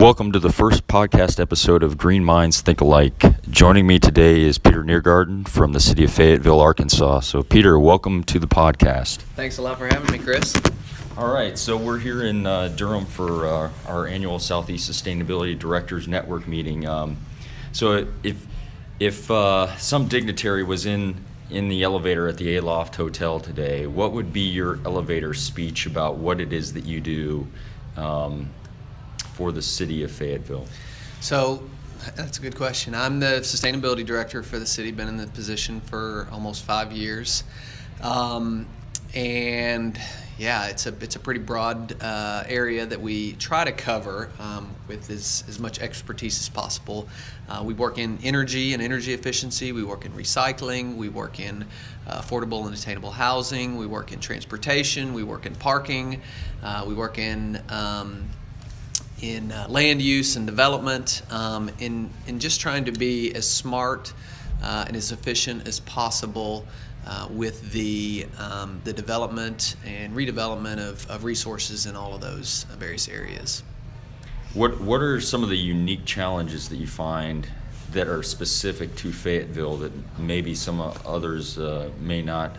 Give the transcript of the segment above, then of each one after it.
Welcome to the first podcast episode of Green Minds Think Alike. Joining me today is Peter Nierengarten from the city of Fayetteville, Arkansas. So, Peter, welcome to the podcast. Thanks a lot for having me, Chris. All right, so we're here in uh, Durham for uh, our annual Southeast Sustainability Directors Network meeting. Um, so, if if uh, some dignitary was in in the elevator at the Aloft Hotel today, what would be your elevator speech about what it is that you do? Um, for the city of Fayetteville? So that's a good question. I'm the sustainability director for the city, been in the position for almost five years. Um, and yeah, it's a it's a pretty broad uh, area that we try to cover um, with as, as much expertise as possible. Uh, we work in energy and energy efficiency. We work in recycling. We work in uh, affordable and attainable housing. We work in transportation. We work in parking. Uh, we work in um, in uh, land use and development, um, in, in just trying to be as smart uh, and as efficient as possible uh, with the, um, the development and redevelopment of, of resources in all of those various areas. What, what are some of the unique challenges that you find that are specific to Fayetteville that maybe some others uh, may not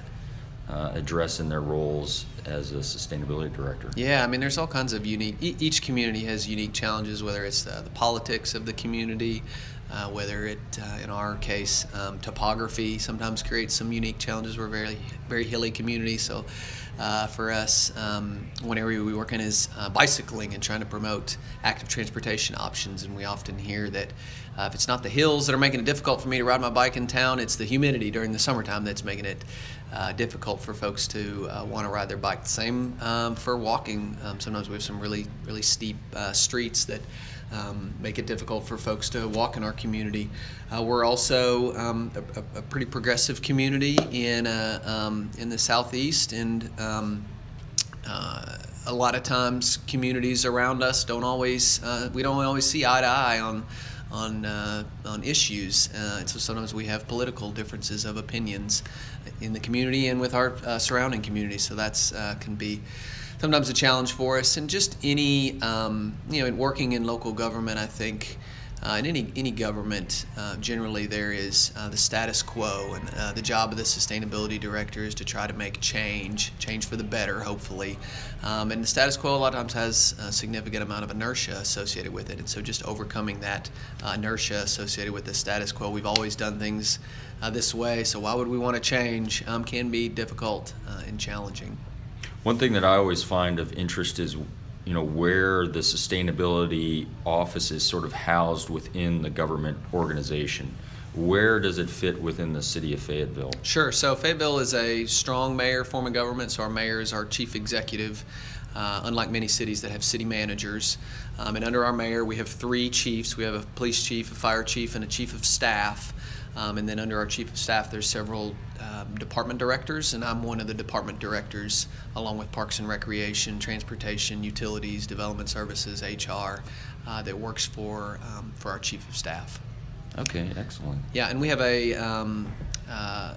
uh, address in their roles as a sustainability director? Yeah, I mean, there's all kinds of unique. Each community has unique challenges, whether it's the, the politics of the community, uh, whether it, uh, in our case, um, topography sometimes creates some unique challenges. We're a very, very hilly community, so uh, for us, um, one area we work in is uh, bicycling and trying to promote active transportation options. And we often hear that uh, if it's not the hills that are making it difficult for me to ride my bike in town, it's the humidity during the summertime that's making it uh, difficult for folks to want to ride their bike. Same um, for walking. Um, sometimes we have some really, really steep streets that um, make it difficult for folks to walk in our community. Uh, we're also um, a, a, pretty progressive community in uh, um, in the southeast, and um, uh, a lot of times communities around us don't always we don't always see eye to eye on on uh, on issues. Uh, and so sometimes we have political differences of opinions in the community and with our uh, surrounding communities. So that's uh, can be sometimes a challenge for us. And just any um, you know, in working in local government, I think uh, in any any government, uh, generally there is uh, the status quo, and uh, the job of the sustainability director is to try to make change, change for the better, hopefully. Um, and the status quo a lot of times has a significant amount of inertia associated with it, and so just overcoming that uh, inertia associated with the status quo. We've always done things uh, this way, so why would we want to change? Um, can be difficult and challenging. One thing that I always find of interest is you know where the sustainability office is sort of housed within the government organization where does it fit within the city of Fayetteville? Sure. So Fayetteville is a strong mayor form of government. So our mayor is our chief executive. Uh, unlike many cities that have city managers, um, and under our mayor we have three chiefs. We have a police chief, a fire chief, and a chief of staff. Um, and then under our chief of staff, there's several um, department directors, and I'm one of the department directors, along with Parks and Recreation, Transportation, Utilities, Development Services, HR, uh, that works for um, for our chief of staff. Okay, excellent. Yeah, and we have a, um, uh,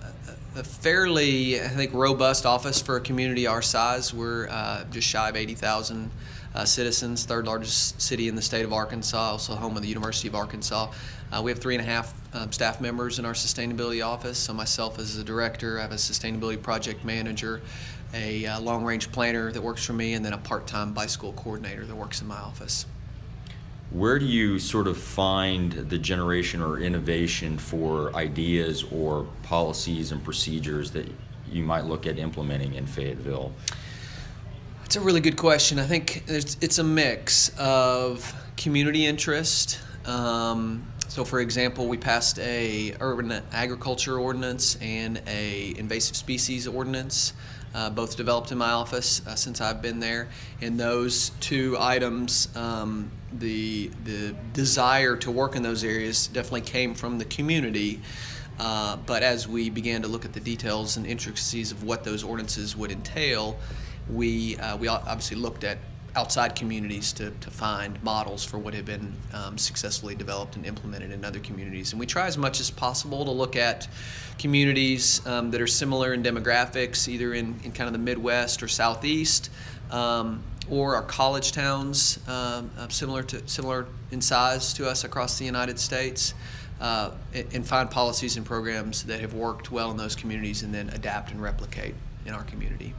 a fairly, I think, robust office for a community our size. We're uh, just shy of 80,000 uh, citizens, third largest city in the state of Arkansas, also home of the University of Arkansas. Uh, we have three and a half um, staff members in our sustainability office. So myself as the director, I have a sustainability project manager, a uh, long-range planner that works for me, and then a part-time bicycle coordinator that works in my office. Where do you sort of find the generation or innovation for ideas or policies and procedures that you might look at implementing in Fayetteville? That's a really good question. I think it's a mix of community interest. Um, so, for example, we passed a urban agriculture ordinance and a invasive species ordinance, uh, both developed in my office uh, since I've been there. And those two items, um, the the desire to work in those areas definitely came from the community. Uh, but as we began to look at the details and intricacies of what those ordinances would entail, we, uh, we obviously looked at outside communities to, to find models for what have been um, successfully developed and implemented in other communities. And we try as much as possible to look at communities um, that are similar in demographics, either in, in kind of the Midwest or Southeast. Um, or our college towns, um, uh, similar to similar in size to us across the United States, uh, and, and find policies and programs that have worked well in those communities, and then adapt and replicate in our community.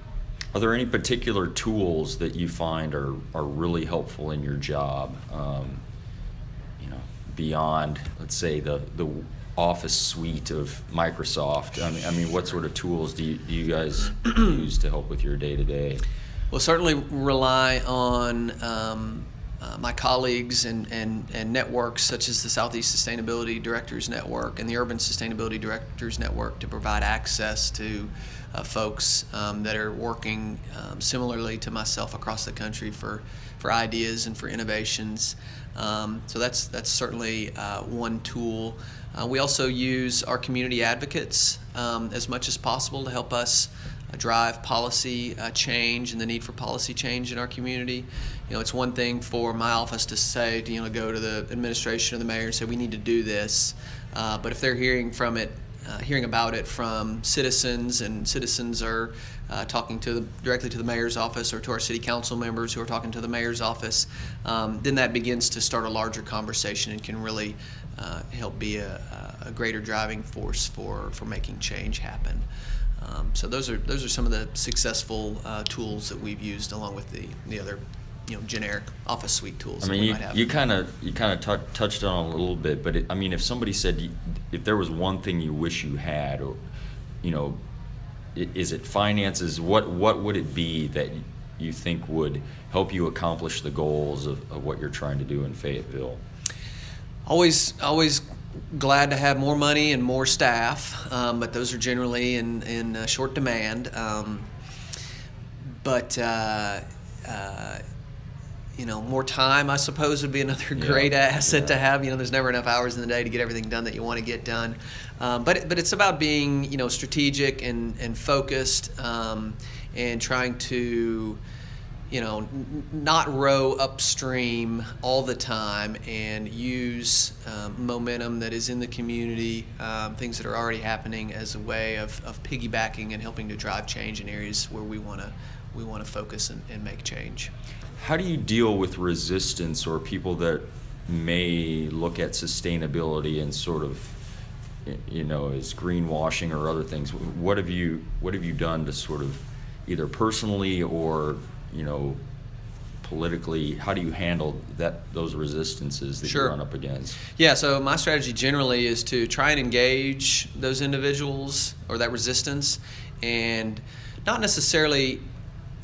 Are there any particular tools that you find are, are really helpful in your job? Um, you know, beyond, let's say, the, the office suite of Microsoft? I mean, I mean what sort of tools do you, do you guys use to help with your day to day? Well, certainly rely on um, uh, my colleagues and, and, and networks such as the Southeast Sustainability Directors Network and the Urban Sustainability Directors Network to provide access to uh, folks um, that are working um, similarly to myself across the country for, for ideas and for innovations. Um, so that's, that's certainly uh, one tool. Uh, we also use our community advocates um, as much as possible to help us uh, drive policy uh, change and the need for policy change in our community. You know, it's one thing for my office to say, to, you know, go to the administration or the mayor and say we need to do this, uh, but if they're hearing from it, uh, hearing about it from citizens, and citizens are uh, talking to the, directly to the mayor's office or to our city council members who are talking to the mayor's office, um, then that begins to start a larger conversation and can really uh, help be a, a greater driving force for, for making change happen. Um, so those are those are some of the successful uh, tools that we've used, along with the the other, you know, generic Office Suite tools. I that mean, you, you kind of you kind of tou- touched on a little bit, but it, I mean, if somebody said you, if there was one thing you wish you had, or you know, is it finances? What what would it be that you think would help you accomplish the goals of, of what you're trying to do in Fayetteville? always always glad to have more money and more staff, um, but those are generally in in uh, short demand. Um, but uh, uh, you know, more time, I suppose, would be another Yeah, great asset to have. You know, there's never enough hours in the day to get everything done that you want to get done. Um, but but it's about being you know strategic and and focused um, and trying to you know n- n- not row upstream all the time and use um, momentum that is in the community, um, things that are already happening as a way of, of piggybacking and helping to drive change in areas where we want to we want to focus and, and make change. How do you deal with resistance or people that may look at sustainability and sort of, you know, as greenwashing or other things? What have you What have you done to sort of, either personally or you know, politically? How do you handle that those resistances that Sure. you run up against? Yeah, so my strategy generally is to try and engage those individuals or that resistance and not necessarily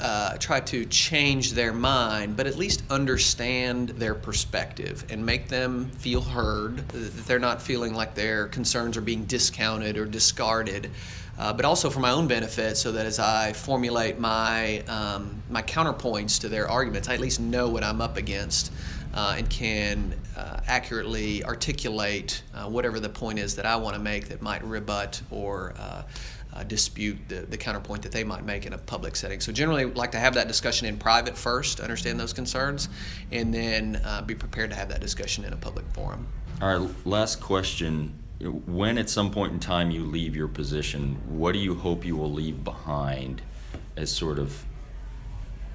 uh, try to change their mind, but at least understand their perspective and make them feel heard, that they're not feeling like their concerns are being discounted or discarded. Uh, but also for my own benefit, so that as I formulate my um, my counterpoints to their arguments, I at least know what I'm up against uh, and can uh, accurately articulate uh, whatever the point is that I want to make that might rebut or uh, uh, dispute the, the counterpoint that they might make in a public setting. So generally, like to have that discussion in private first, understand those concerns, and then uh, be prepared to have that discussion in a public forum. All right, last question. When at some point in time you leave your position, what do you hope you will leave behind as sort of,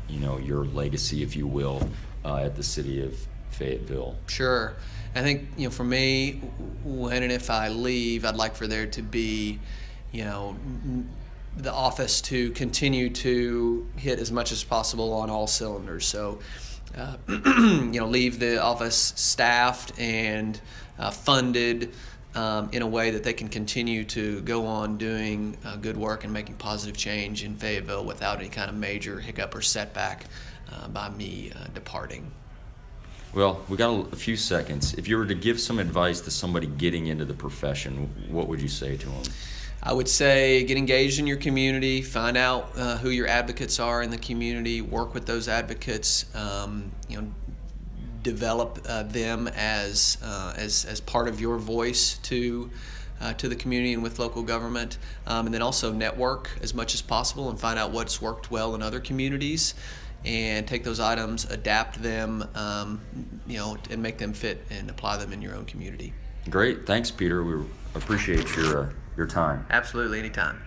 you know, your legacy, if you will, uh, at the city of Fayetteville? Sure. I think, you know, for me, when and if I leave, I'd like for there to be, you know, the office to continue to hit as much as possible on all cylinders. So, uh, you know, leave the office staffed and uh, funded um, in a way that they can continue to go on doing uh, good work and making positive change in Fayetteville without any kind of major hiccup or setback uh, by me uh, departing. Well, we got a, a few seconds. If you were to give some advice to somebody getting into the profession, what would you say to them? I would say get engaged in your community, find out uh, who your advocates are in the community, work with those advocates, um, you know, develop uh, them as, uh, as, as part of your voice to, uh, to the community and with local government. Um, and then also network as much as possible and find out what's worked well in other communities and take those items, adapt them, um, you know, and make them fit and apply them in your own community. Great, thanks, Peter. We appreciate your uh, your time. Absolutely, anytime.